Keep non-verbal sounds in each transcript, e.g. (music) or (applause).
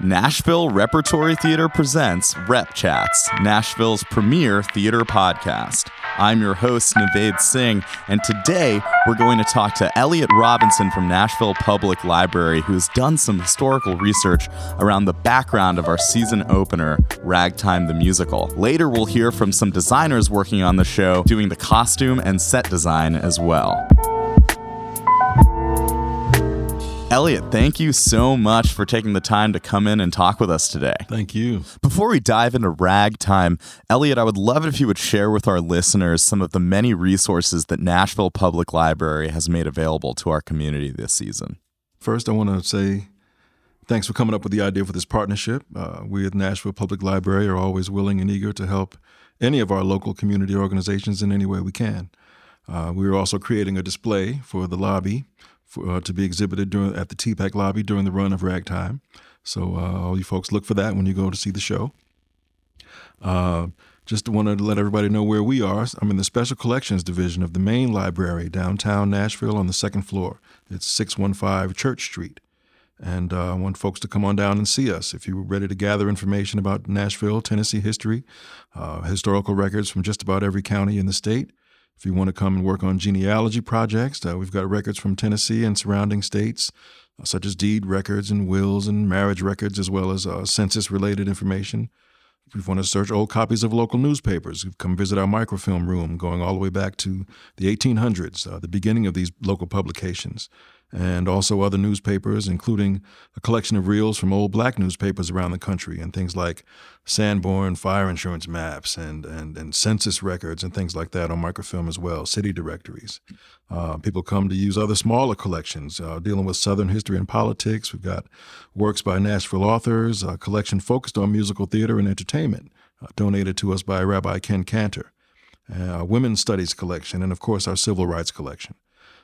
Nashville Repertory Theater presents Rep Chats, Nashville's premier theater podcast. I'm your host, Naved Singh, and today we're going to talk to Elliot Robinson from Nashville Public Library, who's done some historical research around the background of our season opener, Ragtime the Musical. Later, we'll hear from some designers working on the show, doing the costume and set design as well. Elliot, thank you so much for taking the time to come in and talk with us today. Thank you. Before we dive into ragtime, Elliot, I would love it if you would share with our listeners some of the many resources that Nashville Public Library has made available to our community this season. First, I want to say thanks for coming up with the idea for this partnership. Uh, we at Nashville Public Library are always willing and eager to help any of our local community organizations in any way we can. Uh, we are also creating a display for the lobby for, uh, to be exhibited during, at the TPAC lobby during the run of Ragtime. So uh, all you folks look for that when you go to see the show. Uh, just wanted to let everybody know where we are. I'm in the Special Collections Division of the main library downtown Nashville on the second floor. It's 615 Church Street. And uh, I want folks to come on down and see us. If you're ready to gather information about Nashville, Tennessee history, uh, historical records from just about every county in the state, if you want to come and work on genealogy projects, uh, we've got records from Tennessee and surrounding states, uh, such as deed records and wills and marriage records, as well as uh, census related information. If you want to search old copies of local newspapers, come visit our microfilm room going all the way back to the 1800s, uh, the beginning of these local publications and also other newspapers, including a collection of reels from old black newspapers around the country and things like Sanborn fire insurance maps and, and, and census records and things like that on microfilm as well, city directories. Uh, people come to use other smaller collections uh, dealing with Southern history and politics. We've got works by Nashville authors, a collection focused on musical theater and entertainment, uh, donated to us by Rabbi Ken Cantor, a women's studies collection, and of course our civil rights collection.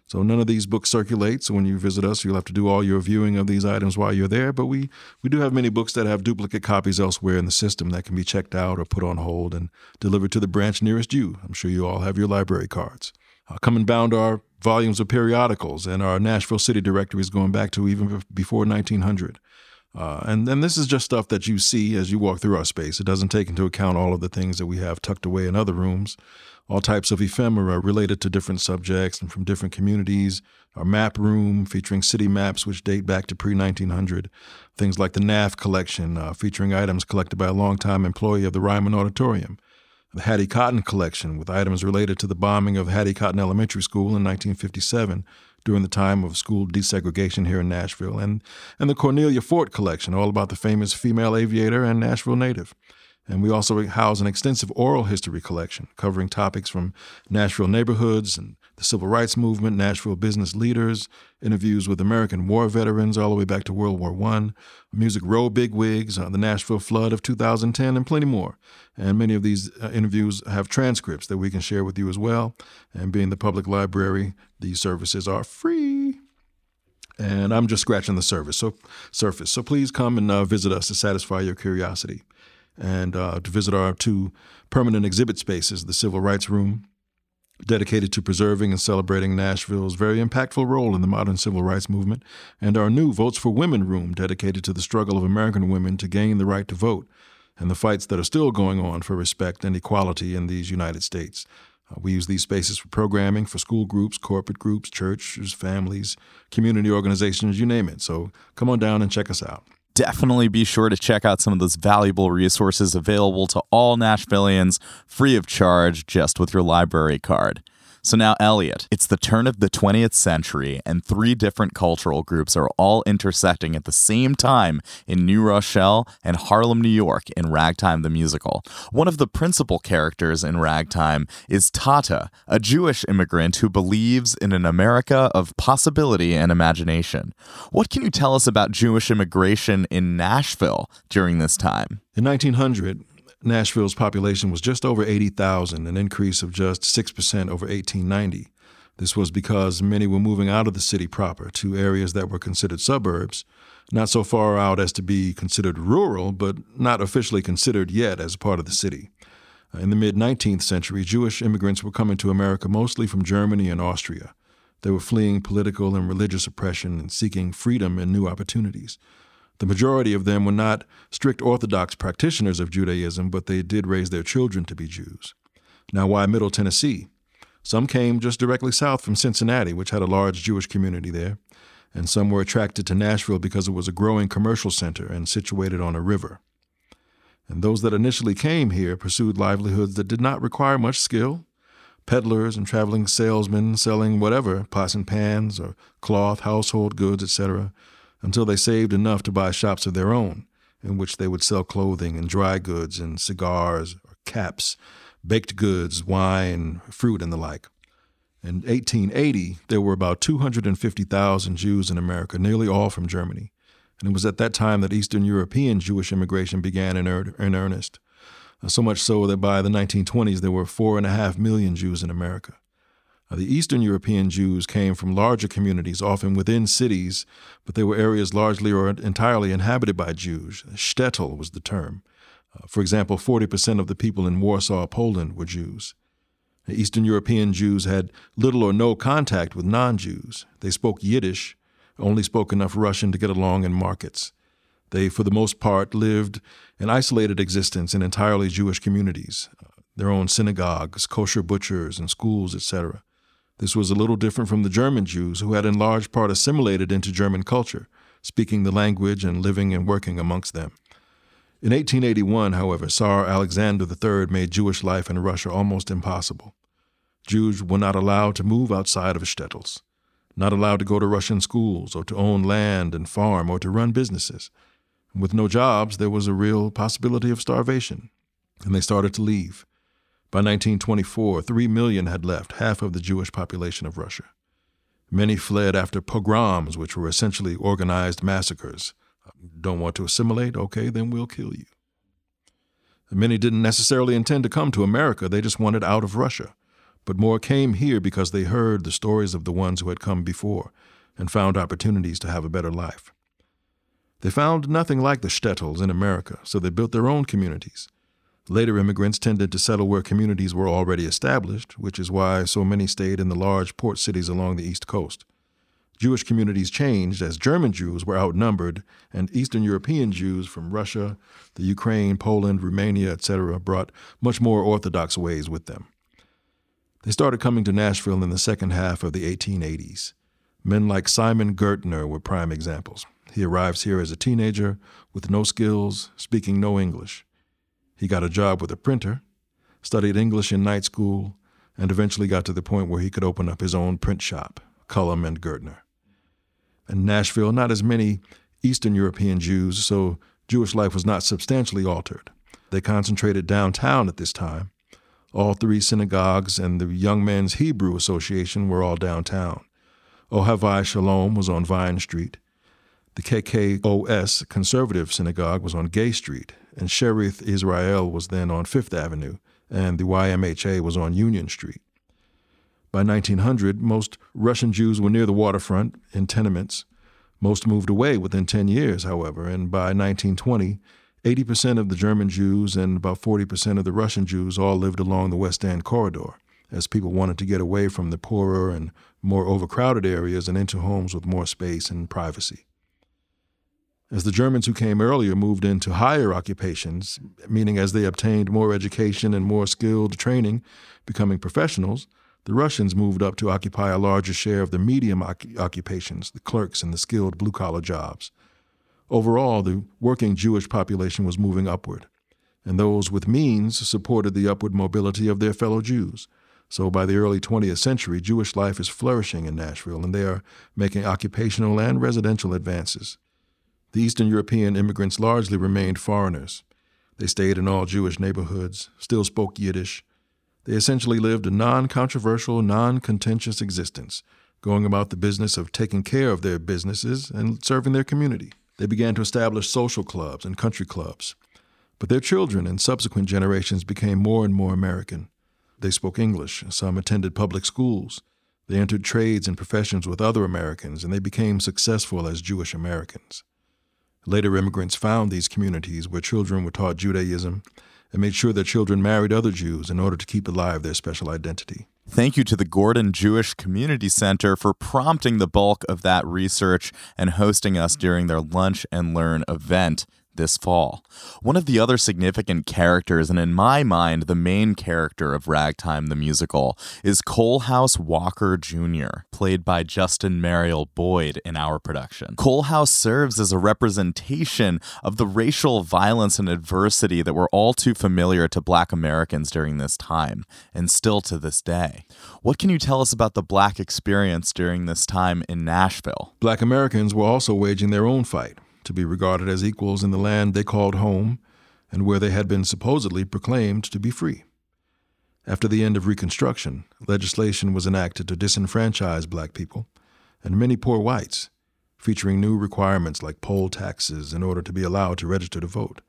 So none of these books circulate. So when you visit us, you'll have to do all your viewing of these items while you're there. But we we do have many books that have duplicate copies elsewhere in the system that can be checked out or put on hold and delivered to the branch nearest you. I'm sure you all have your library cards. Uh, come and bound our volumes of periodicals and our Nashville City directories going back to even before 1900. Uh, and then this is just stuff that you see as you walk through our space. It doesn't take into account all of the things that we have tucked away in other rooms all types of ephemera related to different subjects and from different communities. Our map room featuring city maps which date back to pre 1900. Things like the Naff collection uh, featuring items collected by a longtime employee of the Ryman Auditorium. The Hattie Cotton collection with items related to the bombing of Hattie Cotton Elementary School in 1957 during the time of school desegregation here in Nashville, and, and the Cornelia Fort collection, all about the famous female aviator and Nashville native. And we also house an extensive oral history collection covering topics from Nashville neighborhoods and the civil rights movement, Nashville business leaders, interviews with American war veterans all the way back to World War I, Music Row bigwigs, uh, the Nashville flood of 2010, and plenty more. And many of these uh, interviews have transcripts that we can share with you as well. And being the public library, these services are free. And I'm just scratching the surface. So, surface. So please come and uh, visit us to satisfy your curiosity and uh, to visit our two permanent exhibit spaces the Civil Rights Room, dedicated to preserving and celebrating Nashville's very impactful role in the modern civil rights movement, and our new Votes for Women room, dedicated to the struggle of American women to gain the right to vote and the fights that are still going on for respect and equality in these United States. Uh, we use these spaces for programming for school groups, corporate groups, churches, families, community organizations, you name it. So come on down and check us out definitely be sure to check out some of those valuable resources available to all Nashvillians free of charge just with your library card. So now, Elliot, it's the turn of the 20th century, and three different cultural groups are all intersecting at the same time in New Rochelle and Harlem, New York, in Ragtime the Musical. One of the principal characters in Ragtime is Tateh, a Jewish immigrant who believes in an America of possibility and imagination. What can you tell us about Jewish immigration in Nashville during this time? In 1900, Nashville's population was just over 80,000, an increase of just 6% over 1890. This was because many were moving out of the city proper to areas that were considered suburbs, not so far out as to be considered rural, but not officially considered yet as part of the city. In the mid 19th century, Jewish immigrants were coming to America mostly from Germany and Austria. They were fleeing political and religious oppression and seeking freedom and new opportunities. The majority of them were not strict Orthodox practitioners of Judaism, but they did raise their children to be Jews. Now, why Middle Tennessee? Some came just directly south from Cincinnati, which had a large Jewish community there, and some were attracted to Nashville because it was a growing commercial center and situated on a river. And those that initially came here pursued livelihoods that did not require much skill peddlers and traveling salesmen selling whatever, pots and pans or cloth, household goods, etc., until they saved enough to buy shops of their own, in which they would sell clothing and dry goods and cigars or caps, baked goods, wine, fruit, and the like. In 1880, there were about 250,000 Jews in America, nearly all from Germany. And it was at that time that Eastern European Jewish immigration began in, er- in earnest. Uh, so much so that by the 1920s, there were four and a half million Jews in America. The Eastern European Jews came from larger communities, often within cities, but they were areas largely or entirely inhabited by Jews. Shtetl was the term. Uh, for example, 40% of the people in Warsaw, Poland, were Jews. Eastern European Jews had little or no contact with non Jews. They spoke Yiddish, only spoke enough Russian to get along in markets. They, for the most part, lived an isolated existence in entirely Jewish communities, uh, their own synagogues, kosher butchers, and schools, etc. This was a little different from the German Jews, who had in large part assimilated into German culture, speaking the language and living and working amongst them. In 1881, however, Tsar Alexander III made Jewish life in Russia almost impossible. Jews were not allowed to move outside of shtetls, not allowed to go to Russian schools or to own land and farm or to run businesses. With no jobs, there was a real possibility of starvation, and they started to leave. By 1924, three million had left, half of the Jewish population of Russia. Many fled after pogroms, which were essentially organized massacres. Don't want to assimilate? Okay, then we'll kill you. Many didn't necessarily intend to come to America, they just wanted out of Russia. But more came here because they heard the stories of the ones who had come before and found opportunities to have a better life. They found nothing like the shtetls in America, so they built their own communities. Later immigrants tended to settle where communities were already established, which is why so many stayed in the large port cities along the East Coast. Jewish communities changed as German Jews were outnumbered, and Eastern European Jews from Russia, the Ukraine, Poland, Romania, etc., brought much more Orthodox ways with them. They started coming to Nashville in the second half of the 1880s. Men like Simon Ghertner were prime examples. He arrives here as a teenager with no skills, speaking no English. He got a job with a printer, studied English in night school, and eventually got to the point where he could open up his own print shop, Cullom and Ghertner. In Nashville, not as many Eastern European Jews, so Jewish life was not substantially altered. They concentrated downtown at this time. All three synagogues and the Young Men's Hebrew Association were all downtown. Ohabai Sholom was on Vine Street. The KKOS Conservative Synagogue was on Gay Street, and Shearith Israel was then on Fifth Avenue, and the YMHA was on Union Street. By 1900, most Russian Jews were near the waterfront in tenements. Most moved away within 10 years, however, and by 1920, 80% of the German Jews and about 40% of the Russian Jews all lived along the West End corridor, as people wanted to get away from the poorer and more overcrowded areas and into homes with more space and privacy. As the Germans who came earlier moved into higher occupations, meaning as they obtained more education and more skilled training, becoming professionals, the Russians moved up to occupy a larger share of the medium occupations, the clerks and the skilled blue collar jobs. Overall, the working Jewish population was moving upward, and those with means supported the upward mobility of their fellow Jews. So by the early 20th century, Jewish life is flourishing in Nashville, and they are making occupational and residential advances. The Eastern European immigrants largely remained foreigners. They stayed in all Jewish neighborhoods, still spoke Yiddish, they essentially lived a non controversial, non contentious existence, going about the business of taking care of their businesses and serving their community. They began to establish social clubs and country clubs. But their children and subsequent generations became more and more American. They spoke English, some attended public schools. They entered trades and professions with other Americans, and they became successful as Jewish Americans. Later immigrants found these communities where children were taught Judaism and made sure their children married other Jews in order to keep alive their special identity. Thank you to the Gordon Jewish Community Center for prompting the bulk of that research and hosting us during their Lunch and Learn event this fall. One of the other significant characters, and in my mind, the main character of Ragtime the Musical, is Coalhouse Walker Jr., played by Justin Mariel Boyd in our production. Coalhouse serves as a representation of the racial violence and adversity that were all too familiar to black Americans during this time, and still to this day. What can you tell us about the black experience during this time in Nashville? Black Americans were also waging their own fight to be regarded as equals in the land they called home and where they had been supposedly proclaimed to be free. After the end of Reconstruction, legislation was enacted to disenfranchise black people and many poor whites, featuring new requirements like poll taxes in order to be allowed to register to vote.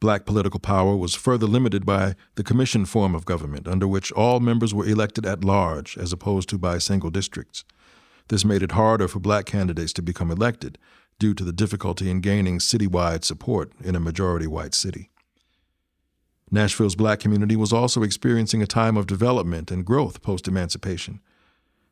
Black political power was further limited by the commission form of government, under which all members were elected at large as opposed to by single districts. This made it harder for black candidates to become elected, due to the difficulty in gaining citywide support in a majority white city. Nashville's black community was also experiencing a time of development and growth post emancipation.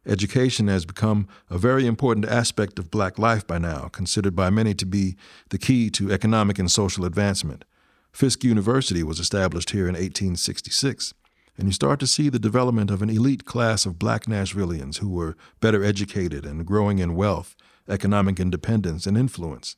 Education has become a very important aspect of black life by now, considered by many to be the key to economic and social advancement. Fisk University was established here in 1866, and you start to see the development of an elite class of black Nashvillians who were better educated and growing in wealth economic independence, and influence.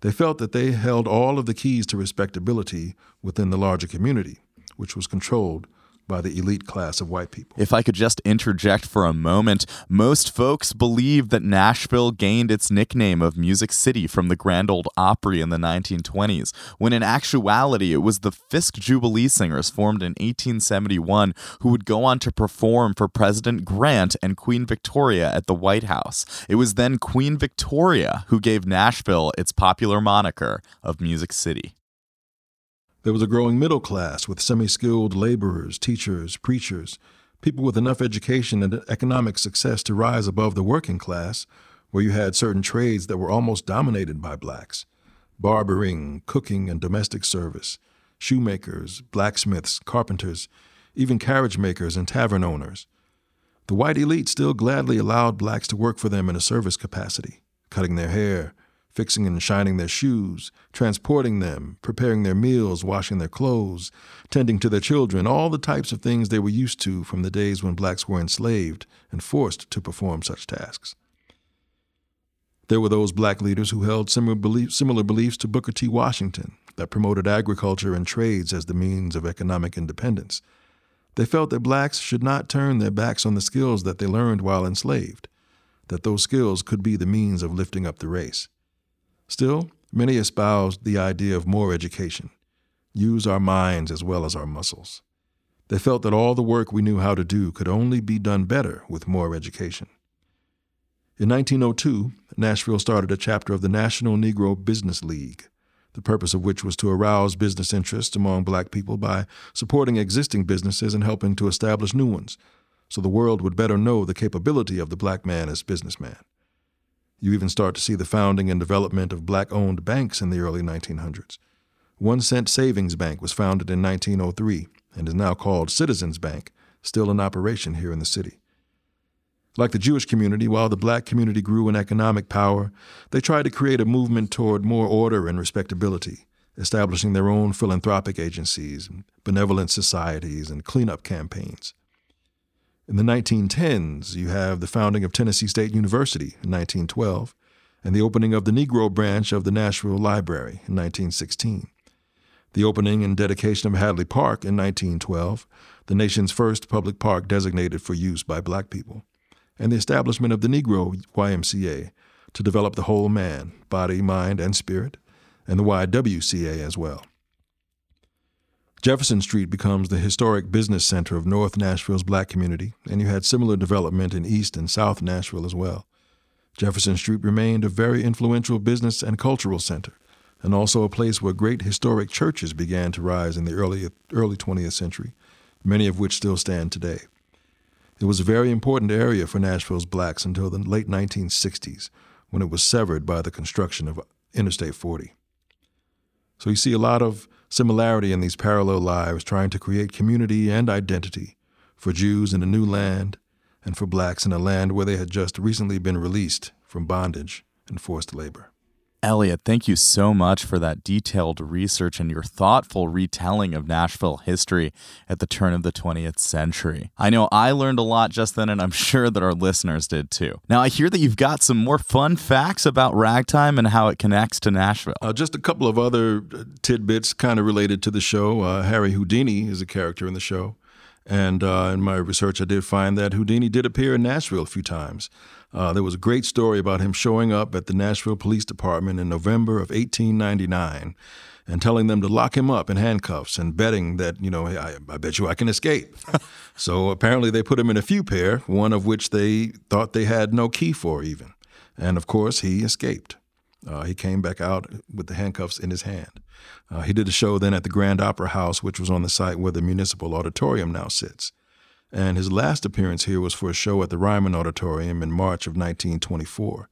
They felt that they held all of the keys to respectability within the larger community, which was controlled by the elite class of white people. If I could just interject for a moment, most folks believe that Nashville gained its nickname of Music City from the Grand Ole Opry in the 1920s, when in actuality it was the Fisk Jubilee Singers formed in 1871 who would go on to perform for President Grant and Queen Victoria at the White House. It was then Queen Victoria who gave Nashville its popular moniker of Music City. There was a growing middle class with semi skilled laborers, teachers, preachers, people with enough education and economic success to rise above the working class, where you had certain trades that were almost dominated by blacks barbering, cooking, and domestic service, shoemakers, blacksmiths, carpenters, even carriage makers and tavern owners. The white elite still gladly allowed blacks to work for them in a service capacity, cutting their hair, fixing and shining their shoes, transporting them, preparing their meals, washing their clothes, tending to their children, all the types of things they were used to from the days when blacks were enslaved and forced to perform such tasks. There were those black leaders who held similar, belief, similar beliefs to Booker T. Washington that promoted agriculture and trades as the means of economic independence. They felt that blacks should not turn their backs on the skills that they learned while enslaved, that those skills could be the means of lifting up the race. Still, many espoused the idea of more education, use our minds as well as our muscles. They felt that all the work we knew how to do could only be done better with more education. In 1902, Nashville started a chapter of the National Negro Business League, the purpose of which was to arouse business interest among black people by supporting existing businesses and helping to establish new ones, so the world would better know the capability of the black man as businessman. You even start to see the founding and development of black owned banks in the early 1900s. One Cent Savings Bank was founded in 1903 and is now called Citizens Bank, still in operation here in the city. Like the Jewish community, while the black community grew in economic power, they tried to create a movement toward more order and respectability, establishing their own philanthropic agencies, benevolent societies, and cleanup campaigns. In the 1910s, you have the founding of Tennessee State University in 1912 and the opening of the Negro branch of the Nashville Library in 1916. The opening and dedication of Hadley Park in 1912, the nation's first public park designated for use by black people, and the establishment of the Negro YMCA to develop the whole man, body, mind, and spirit, and the YWCA as well. Jefferson Street becomes the historic business center of North Nashville's black community, and you had similar development in East and South Nashville as well. Jefferson Street remained a very influential business and cultural center, and also a place where great historic churches began to rise in the early, early 20th century, many of which still stand today. It was a very important area for Nashville's blacks until the late 1960s, when it was severed by the construction of Interstate 40. So you see a lot of similarity in these parallel lives trying to create community and identity for Jews in a new land and for blacks in a land where they had just recently been released from bondage and forced labor. Elliot, thank you so much for that detailed research and your thoughtful retelling of Nashville history at the turn of the 20th century. I know I learned a lot just then, and I'm (laughs) sure that our listeners did too. Now, I hear that you've got some more fun facts about ragtime and how it connects to Nashville. Uh, just a couple of other uh, tidbits kind of related to the show. Uh, Harry Houdini is a character in the show. And uh, in my research, I did find that Houdini did appear in Nashville a few times. Uh, there was a great story about him showing up at the Nashville Police Department in November of 1899 and telling them to lock him up in handcuffs and betting that, you know, I, I bet you I can escape. (laughs) so apparently they put him in a few pair, one of which they thought they had no key for even. And of course, he escaped. Uh, he came back out with the handcuffs in his hand. Uh, he did a show then at the Grand Opera House, which was on the site where the Municipal Auditorium now sits. And his last appearance here was for a show at the Ryman Auditorium in March of 1924.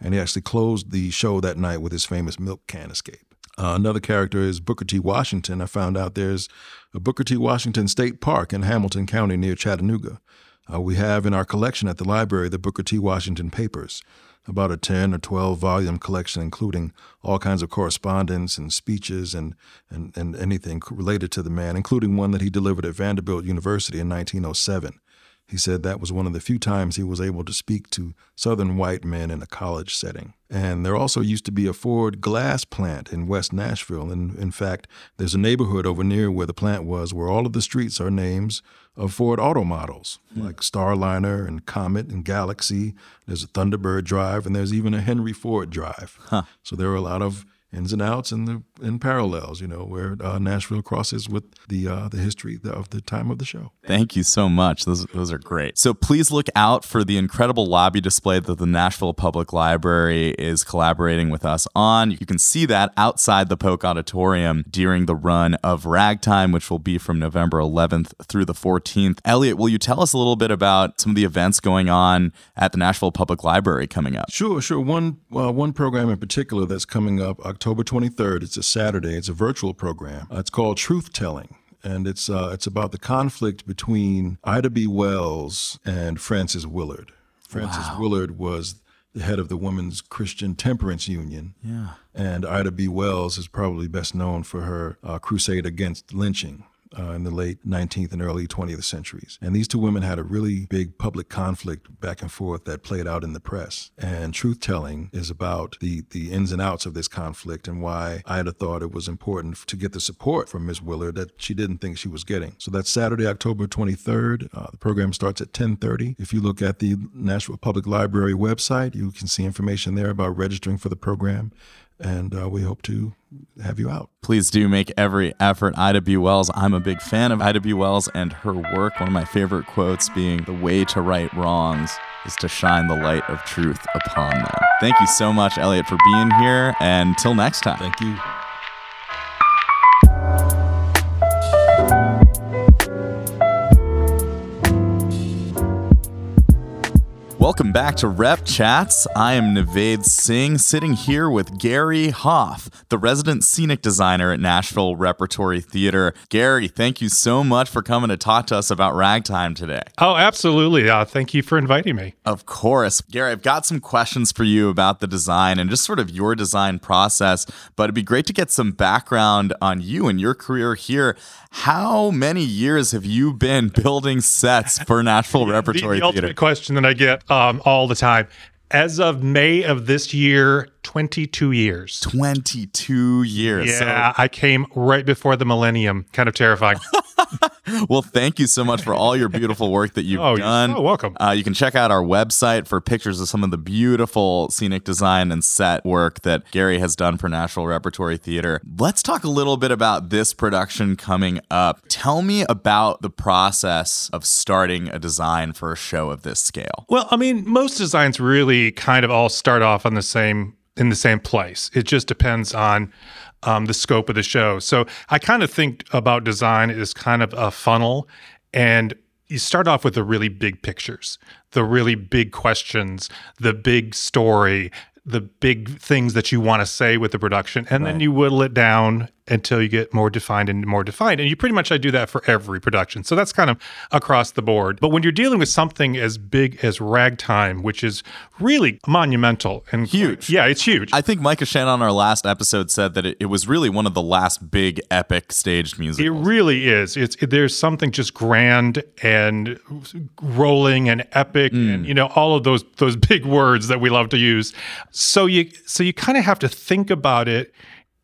And he actually closed the show that night with his famous milk can escape. Uh, another character is Booker T. Washington. I found out there's a Booker T. Washington State Park in Hamilton County near Chattanooga. Uh, we have in our collection at the library the Booker T. Washington papers about a 10 or 12 volume collection, including all kinds of correspondence and speeches and, and, and anything related to the man, including one that he delivered at Vanderbilt University in 1907. He said that was one of the few times he was able to speak to Southern white men in a college setting. And there also used to be a Ford glass plant in West Nashville. And in fact, there's a neighborhood over near where the plant was where all of the streets are names of Ford auto models, hmm. like Starliner and Comet and Galaxy. There's a Thunderbird Drive, and there's even a Henry Ford Drive. Huh. So there are a lot of ins and outs and the and parallels, you know, where uh, Nashville crosses with the uh, the history of the time of the show. Thank you so much. Those those are great. So please look out for the incredible lobby display that the Nashville Public Library is collaborating with us on. You can see that outside the Polk Auditorium during the run of Ragtime, which will be from November 11th through the 14th. Elliot, will you tell us a little bit about some of the events going on at the Nashville Public Library coming up? Sure, sure. One uh, one program in particular that's coming up October 23rd. It's a Saturday. It's a virtual program. Uh, it's called Truth Telling and it's uh, it's about the conflict between Ida B. Wells and Frances Willard. Frances wow. Willard was the head of the Women's Christian Temperance Union. Yeah. And Ida B. Wells is probably best known for her uh, crusade against lynching uh, in the late 19th and early 20th centuries. And these two women had a really big public conflict back and forth that played out in the press. And truth telling is about the, the ins and outs of this conflict and why Ida thought it was important to get the support from Ms. Willard that she didn't think she was getting. So that's Saturday, October 23rd. Uh, the program starts at 1030. If you look at the Nashville Public Library website, you can see information there about registering for the program and uh, we hope to have you out. Please do make every effort. Ida B. Wells, I'm a big fan of Ida B. Wells and her work. One of my favorite quotes being, The way to right wrongs is to shine the light of truth upon them. Thank you so much, Elliot, for being here. And till next time. Thank you. Welcome back to Rep Chats. I am Naved Singh, sitting here with Gary Hoff, the resident scenic designer at Nashville Repertory Theater. Gary, thank you so much for coming to talk to us about ragtime today. Oh, absolutely. Uh, thank you for inviting me. Of course. Gary, I've got some questions for you about the design and just sort of your design process, but it'd be great to get some background on you and your career here. How many years have you been building sets for Nashville (laughs) Repertory the, the Theater? ultimate question that I get um, all the time. As of May of this year, 22 years. 22 years. Yeah, so. I came right before the millennium. Kind of terrifying. (laughs) (laughs) well, thank you so much for all your beautiful work that you've oh, done. Oh, welcome. Uh, you can check out our website for pictures of some of the beautiful scenic design and set work that Gary has done for Nashville Repertory Theater. Let's talk a little bit about this production coming up. Tell me about the process of starting a design for a show of this scale. Well, I mean, most designs really kind of all start off on the same in the same place. It just depends on um, the scope of the show. So I kind of think about design as kind of a funnel, and you start off with the really big pictures, the really big questions, the big story, the big things that you want to say with the production, and right. then you whittle it down until you get more defined and more defined. And you pretty much I do that for every production. So that's kind of across the board. But when you're dealing with something as big as Ragtime, which is really monumental and Huge. yeah, it's huge. I think Micah Shane on our last episode said that it, it was really one of the last big epic staged music. It really is. It's it, there's something just grand and rolling and epic, mm. and you know all of those those (laughs) big words that we love to use. So you so you kind of have to think about it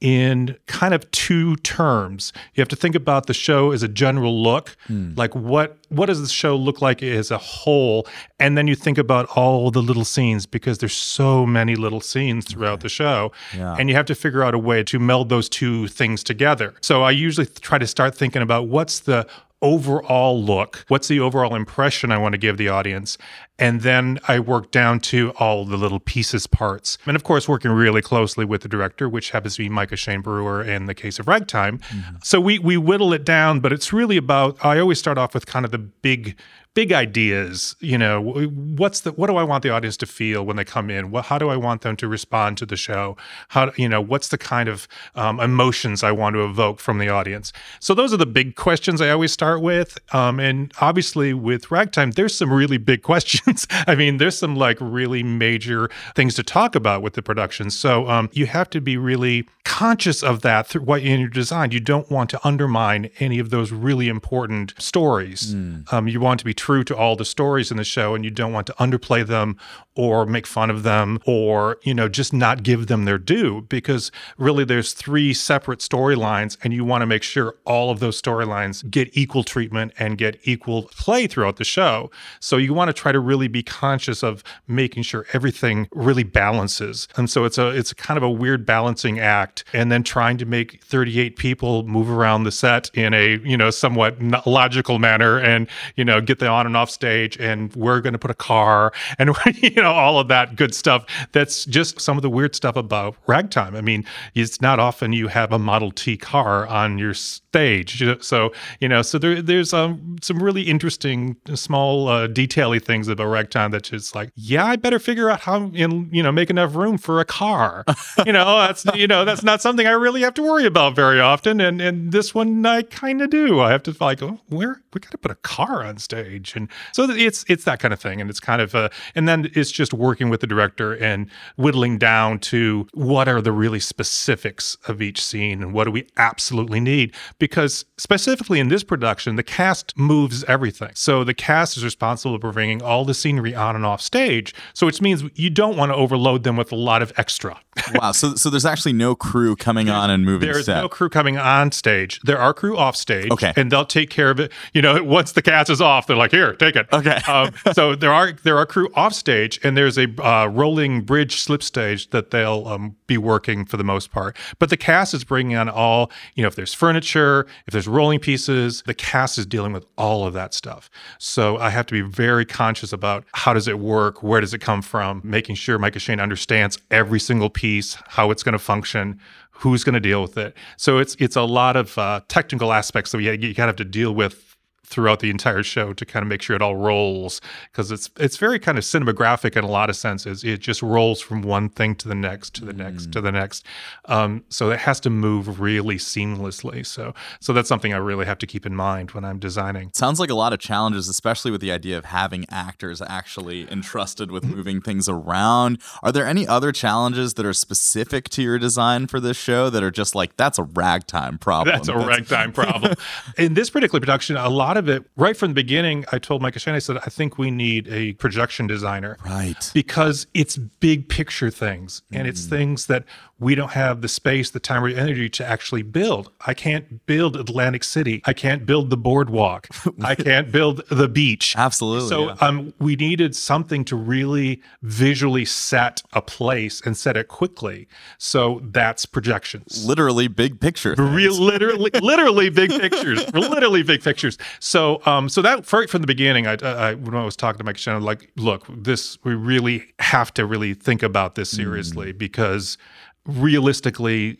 in kind of two terms. You have to think about the show as a general look, hmm. like what what does the show look like as a whole, and then you think about all the little scenes because there's so many little scenes throughout the show, Yeah. and you have to figure out a way to meld those two things together. So I usually try to start thinking about what's the overall look, what's the overall impression I want to give the audience, and then I work down to all the little pieces, parts, and of course working really closely with the director, which happens to be Micah Shane Brewer in the case of Ragtime. Mm-hmm. So we we whittle it down, but it's really about. I always start off with kind of the big big ideas you know what's the what do i want the audience to feel when they come in? What, how do i want them to respond to the show? How you know what's the kind of um, emotions i want to evoke from the audience? So those are the big questions i always start with um, and obviously with ragtime there's some really big (laughs) questions. I mean there's some like really major things to talk about with the production. So um, you have to be really conscious of that through what in your design. You don't want to undermine any of those really important stories. Um, you want to be true to all the stories in the show and you don't want to underplay them or make fun of them or you know just not give them their due because really there's three separate storylines and you want to make sure all of those storylines get equal treatment and get equal play throughout the show. So you want to try to really be conscious of making sure everything really balances. And so it's a it's kind of a weird balancing act and then trying to make 38 people move around the set in a you know somewhat logical manner and you know get them on and off stage and we're going to put a car and (laughs) you know all of that good stuff. That's just some of the weird stuff about ragtime. I mean it's not often you have a model t car on your stage so you know so there, there's um, some really interesting small uh, detaily things about ragtime that just like yeah i better figure out how in you know make enough room for a car. You know that's (laughs) you know that's not something i really have to worry about very often and and this one i kind of do. I have to like oh, where we got to put a car on stage and so it's it's that kind of thing and it's kind of uh and then it's just working with the director and whittling down to what are the really specifics of each scene and what do we absolutely need because specifically in this production the cast moves everything. So the cast is responsible for bringing all the scenery on and off stage. So which means you don't want to overload them with a lot of extra wow. So so there's actually no crew coming on and moving There is set. no crew coming on stage. There are crew off stage. Okay. And they'll take care of it. You know, once the cast is off, they're like, here, take it. Okay. (laughs) um, so there are there are crew off stage, and there's a uh, rolling bridge slip stage that they'll um, be working for the most part. But the cast is bringing on all, you know, if there's furniture, if there's rolling pieces, the cast is dealing with all of that stuff. So I have to be very conscious about how does it work, where does it come from, making sure Micah Shane understands every single piece, how it's going to function, who's going to deal with it. So it's it's a lot of uh, technical aspects that you, you kind of have to deal with throughout the entire show to kind of make sure it all rolls because it's it's very kind of cinematographic in a lot of senses. It just rolls from one thing to the next to the next to the next. Um, so it has to move really seamlessly. So so that's something I really have to keep in mind when I'm designing. Sounds like a lot of challenges, especially with the idea of having actors actually entrusted with Mm-hmm. moving things around. Are there any other challenges that are specific to your design for this show that are just like that's a ragtime problem? That's a ragtime problem. (laughs) In this particular production, a lot of it, right from the beginning, I told Micah Shane, I said, I think we need a projection designer. Right. Because it's big picture things and it's things that we don't have the space, the time, or energy to actually build. I can't build Atlantic City. I can't build the boardwalk. (laughs) I can't build the beach. Absolutely. So yeah. um, we needed something to really visually set a place and set it quickly. So that's projections. literally big picture. Real, literally, (laughs) literally big pictures. literally big pictures. So, um, so that right from the beginning, I, I when I was talking to Mike Shannon, like, look, this we really have to really think about this seriously because realistically,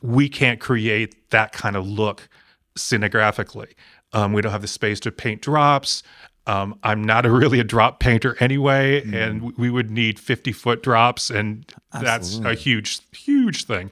we can't create that kind of look scenographically. Um, we don't have the space to paint drops. Um, I'm not a (laughs) really a drop painter anyway, and we would need 50 foot drops, and that's a huge, huge thing.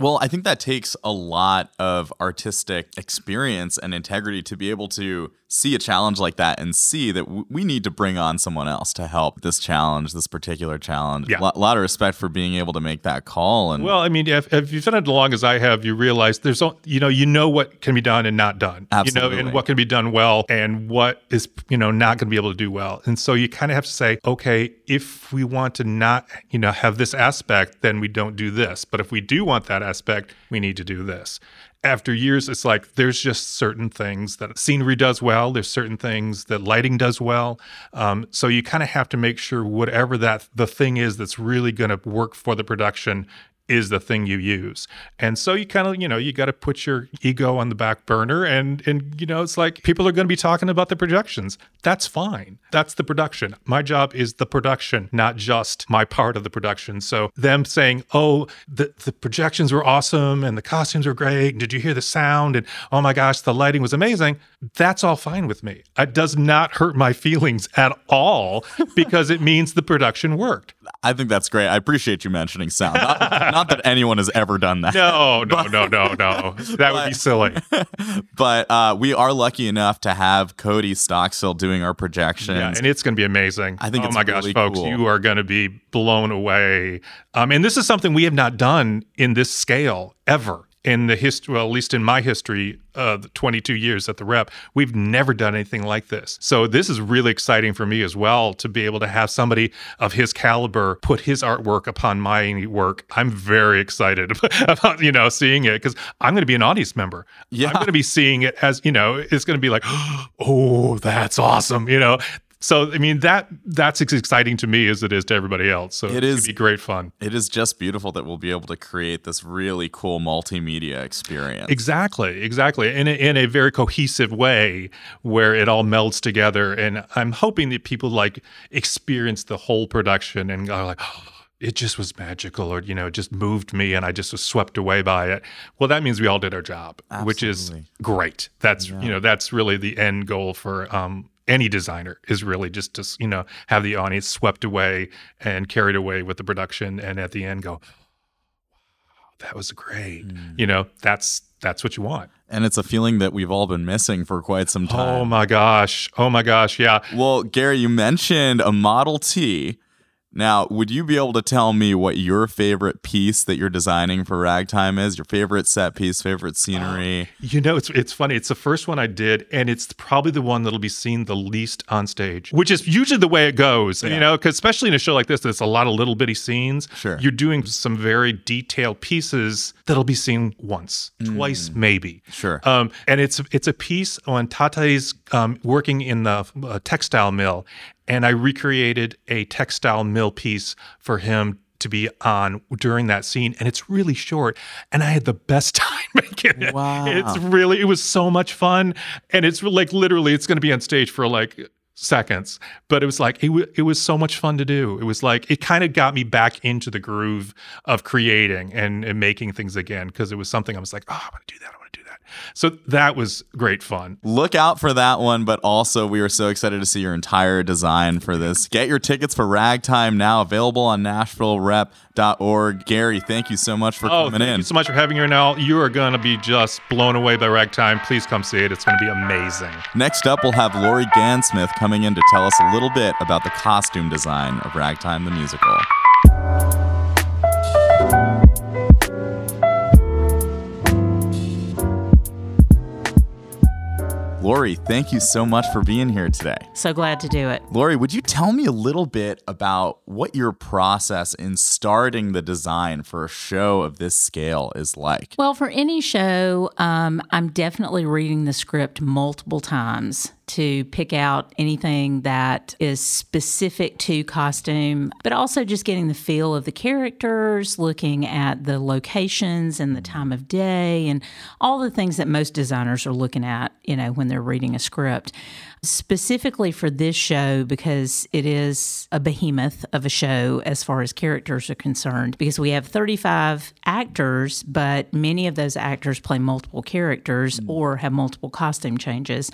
Well, I think that takes a lot of artistic experience and integrity to be able to see a challenge like that and see that w- we need to bring on someone else to help this challenge, this particular challenge. Yeah. A lot, lot of respect for being able to make that call. And Well, I mean, if, if you've done it as long as I have, you realize there's, you know, you know what can be done and not done. Absolutely. You know, and what can be done well and what is, you know, not going to be able to do well. And so you kind of have to say, okay, if we want to not, you know, have this aspect, then we don't do this. But if we do want that aspect, we need to do this. After years, it's like there's just certain things that scenery does well. There's certain things that lighting does well. Um, so you kind of have to make sure whatever that the thing is that's really going to work for the production is the thing you use. And so you kind of, you know, you got to put your ego on the back burner and and you know, it's like people are going to be talking about the projections. That's fine. That's the production. My job is the production, not just my part of the production. So them saying, "Oh, the the projections were awesome and the costumes were great. And did you hear the sound and oh my gosh, the lighting was amazing." That's all fine with me. It does not hurt my feelings at all (laughs) because it means the production worked. I think that's great. I appreciate you mentioning sound. Not, (laughs) not that anyone has ever done that. No, no, (laughs) no, no, no. That would be silly. (laughs) But uh, we are lucky enough to have Cody Stockstill doing our projections. Yeah, and it's going to be amazing. I think oh it's my gosh, folks, cool. you are going to be blown away. Um, and this is something we have not done in this scale ever in the history. Well, at least in my history, uh, 22 years at the Rep, we've never done anything like this. So this is really exciting for me as well to be able to have somebody of his caliber put his artwork upon my work. I'm very excited (laughs) about you know seeing it because I'm going to be an audience member. Yeah. I'm going to be seeing it as you know it's going to be like, (gasps) oh, that's awesome. You know. So I mean that that's as exciting to me as it is to everybody else. So it's be great fun. it is just beautiful that we'll be able to create this really cool multimedia experience. Exactly, exactly. In a, in a very cohesive way where it all melds together. And I'm hoping that people like experience the whole production and are like, oh, it just was magical or, you know, it just moved me and I just was swept away by it. Well, that means we all did our job, which is great. That's, you know, that's really the end goal for, um, any designer is really just to you know have the audience swept away and carried away with the production and at the end go wow that was great mm. you know that's that's what you want And it's a feeling that we've all been missing for quite some oh time. Oh my gosh. Oh my gosh. Yeah. Well, Gary, you mentioned a Model T. Now, would you be able to tell me what your favorite piece that you're designing for Ragtime is? Your favorite set piece, favorite scenery? Uh, you know, it's it's funny. It's the first one I did, and it's probably the one that'll be seen the least on stage, which is usually the way it goes. You know, because especially in a show like this, there's a lot of little bitty scenes. Sure. You're doing some very detailed pieces that'll be seen once, twice, maybe. Sure. Um, and it's it's a piece on Tateh's um, working in the uh, textile mill, and I recreated a textile mill piece for him to be on during that scene, and it's really short, and I had the best (laughs) time making it. Wow. It's really it was so much fun, and it's like literally it's going to be on stage for like seconds but it was like it, w- it was so much fun to do. It was like it kind of got me back into the groove of creating and, and making things again because it was something i was like oh I'm gonna do that want to do that so that was great fun Look out for that one, but also we are so excited to see your entire design for this. Get your tickets for Ragtime now, available on NashvilleRep.org. Gary, thank you so much for oh coming thank in. you so much for having me now you are going to be just blown away by ragtime please come see it it's going to be amazing Next up, we'll have Lori Gansmith coming in to tell us a little bit about the costume design of Ragtime the Musical. Lori, thank you so much for being here today. So glad to do it. Lori, would you tell me a little bit about what your process in starting the design for a show of this scale is like? Well, for any show, um, I'm definitely reading the script multiple times to pick out anything that is specific to costume, but also just getting the feel of the characters, looking at the locations and the time of day, and all the things that most designers are looking at, you know, when they're reading a script. Specifically for this show, because it is a behemoth of a show as far as characters are concerned, because we have 35 actors, but many of those actors play multiple characters hmm. or have multiple costume changes.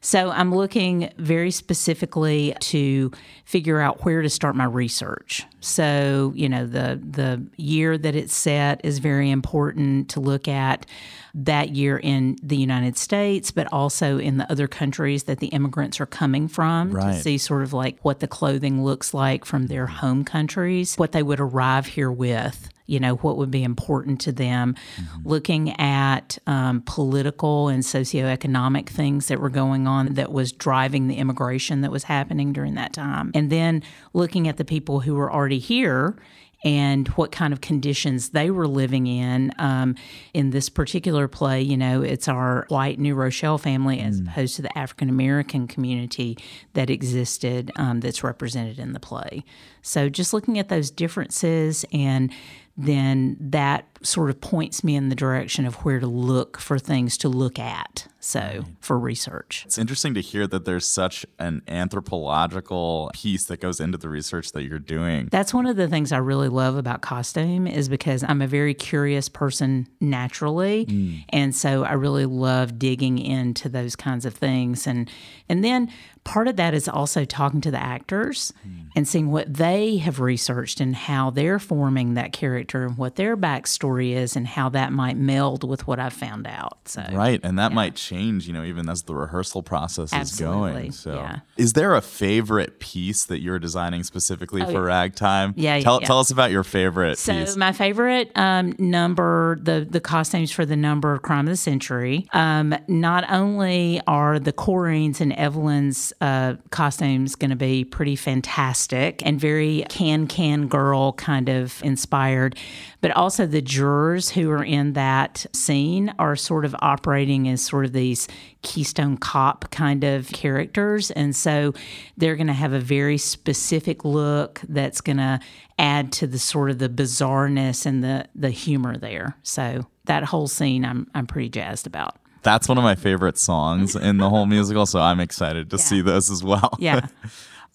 So I'm looking very specifically to figure out where to start my research. So, you know, the the year that it's set is very important to look at that year in the United States, but also in the other countries that the immigrants are coming from Right. to see sort of like what the clothing looks like from their mm-hmm. home countries, what they would arrive here with. You know, what would be important to them, looking at um, political and socioeconomic things that were going on that was driving the immigration that was happening during that time. And then looking at the people who were already here and what kind of conditions they were living in. Um, in this particular play, you know, it's our white New Rochelle family as opposed to the African American community that existed um, that's represented in the play. So just looking at those differences and then that sort of points me in the direction of where to look for things to look at. So for research. It's interesting to hear that there's such an anthropological piece that goes into the research that you're doing. That's one of the things I really love about costume is because I'm a very curious person naturally, mm. and so I really love digging into those kinds of things and and then part of that is also talking to the actors mm. and seeing what they have researched and how they're forming that character and what their backstory is and how that might meld with what I've found out. So Right, and that might change, you know, even as the rehearsal process Absolutely, is going. So, yeah. is there a favorite piece that you're designing specifically for Ragtime? Oh, Yeah, tell yeah. tell us about your favorite So piece. my favorite um, number, the the costumes for the number Crime of the Century. Um, not only are the chorines' and Evelyn's uh, costumes going to be pretty fantastic and very can can girl kind of inspired, but also the jurors who are in that scene are sort of operating as sort of these Keystone Cop kind of characters. And so they're going to have a very specific look that's going to add to the sort of the bizarreness and the, the humor there. So that whole scene I'm, I'm pretty jazzed about. That's one of my favorite songs in the whole musical, so I'm excited to see those as well. Yeah. (laughs)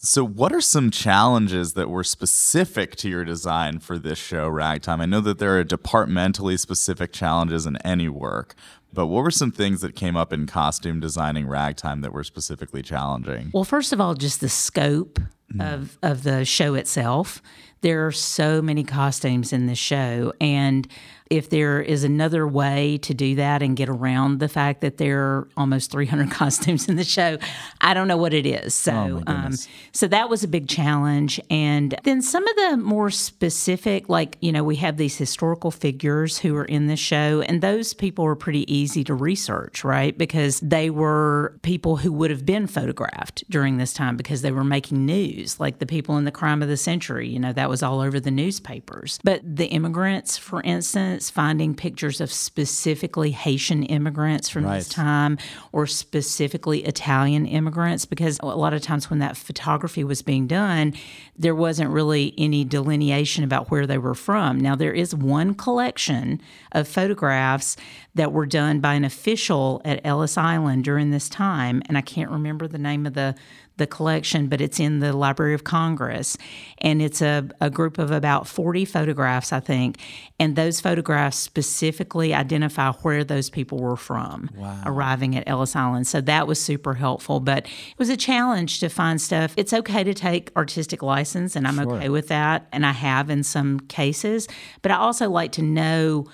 So, what are some challenges that were specific to your design for this show, Ragtime? I know that there are departmentally specific challenges in any work, but what were some things that came up in costume designing Ragtime that were specifically challenging? Well, first of all, just the scope mm-hmm. of, of the show itself. There are so many costumes in this show. And if there is another way to do that and get around the fact that there are almost 300 (laughs) costumes in the show, I don't know what it is. So, um, so that was a big challenge. And then some of the more specific, like, you know, we have these historical figures who are in the show, and those people are pretty easy to research, right? Because they were people who would have been photographed during this time because they were making news, like the people in the crime of the century, you know, that was all over the newspapers. But the immigrants, for instance, finding pictures of specifically Haitian immigrants from this time or specifically Italian immigrants, because a lot of times when that photography was being done, there wasn't really any delineation about where they were from. Now, there is one collection of photographs that were done by an official at Ellis Island during this time, and I can't remember the name of the the collection, but it's in the Library of Congress. And it's a, a group of about 40 photographs, I think. And those photographs specifically identify where those people were from arriving at Ellis Island. So that was super helpful. But it was a challenge to find stuff. It's okay to take artistic license, and I'm okay with that. And I have in some cases. But I also like to know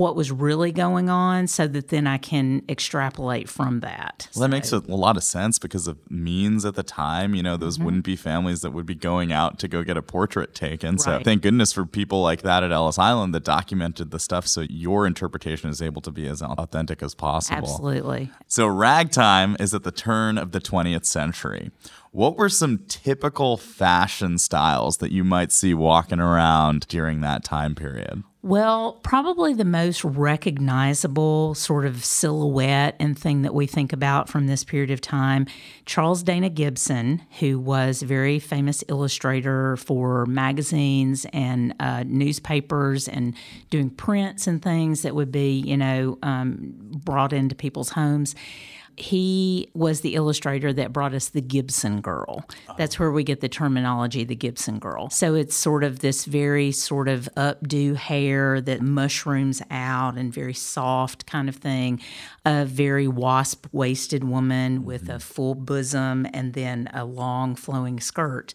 what was really going on so that then I can extrapolate from that. Well, that makes a, lot of sense because of means at the time. You know, those Mm-hmm. wouldn't be families that would be going out to go get a portrait taken. So thank goodness for people like that at Ellis Island that documented the stuff so your interpretation is able to be as authentic as possible. Absolutely. So, ragtime is at the turn of the 20th century. What were some typical fashion styles that you might see walking around during that time period? Well, probably the most recognizable sort of silhouette and thing that we think about from this period of time, Charles Dana Gibson, who was a very famous illustrator for magazines and uh, newspapers and doing prints and things that would be, you know, um, brought into people's homes. He was the illustrator that brought us the Gibson girl. That's where we get the terminology, the Gibson girl. So it's sort of this very sort of updo hair that mushrooms out and very soft kind of thing. A very wasp waisted woman with a full bosom and then a long flowing skirt.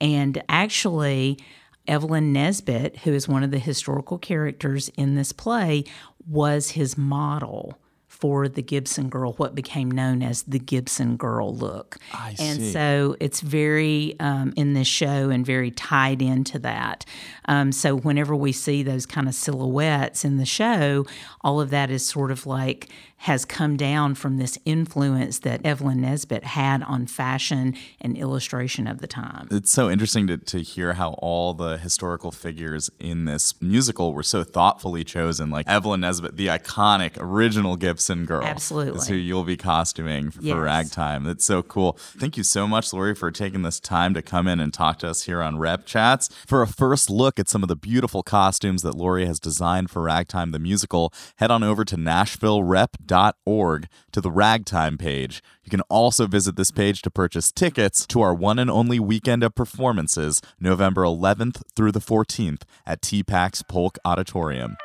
And actually, Evelyn Nesbit, who is one of the historical characters in this play, was his model for the Gibson girl, what became known as the Gibson girl look. I and see. so it's very um, in this show and very tied into that. Um, so whenever we see those kind of silhouettes in the show, all of that is sort of like has come down from this influence that Evelyn Nesbit had on fashion and illustration of the time. It's so interesting to, to hear how all the historical figures in this musical were so thoughtfully chosen. Like Evelyn Nesbit, the iconic original Gibson girl. Absolutely. Is who you'll be costuming for, Yes. ragtime. That's so cool. Thank you so much, Lori, for taking this time to come in and talk to us here on Rep Chats. For a first look at some of the beautiful costumes that Lori has designed for Ragtime the Musical, head on over to NashvilleRep.org to the Ragtime page. You can also visit this page to purchase tickets to our one and only weekend of performances, November 11th through the 14th at TPAC's Polk Auditorium.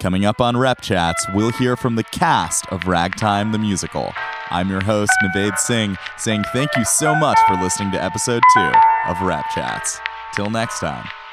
Coming up on Rep Chats, we'll hear from the cast of Ragtime the Musical. I'm your host, Naved Singh, saying thank you so much for listening to episode two of Rep Chats. Till next time.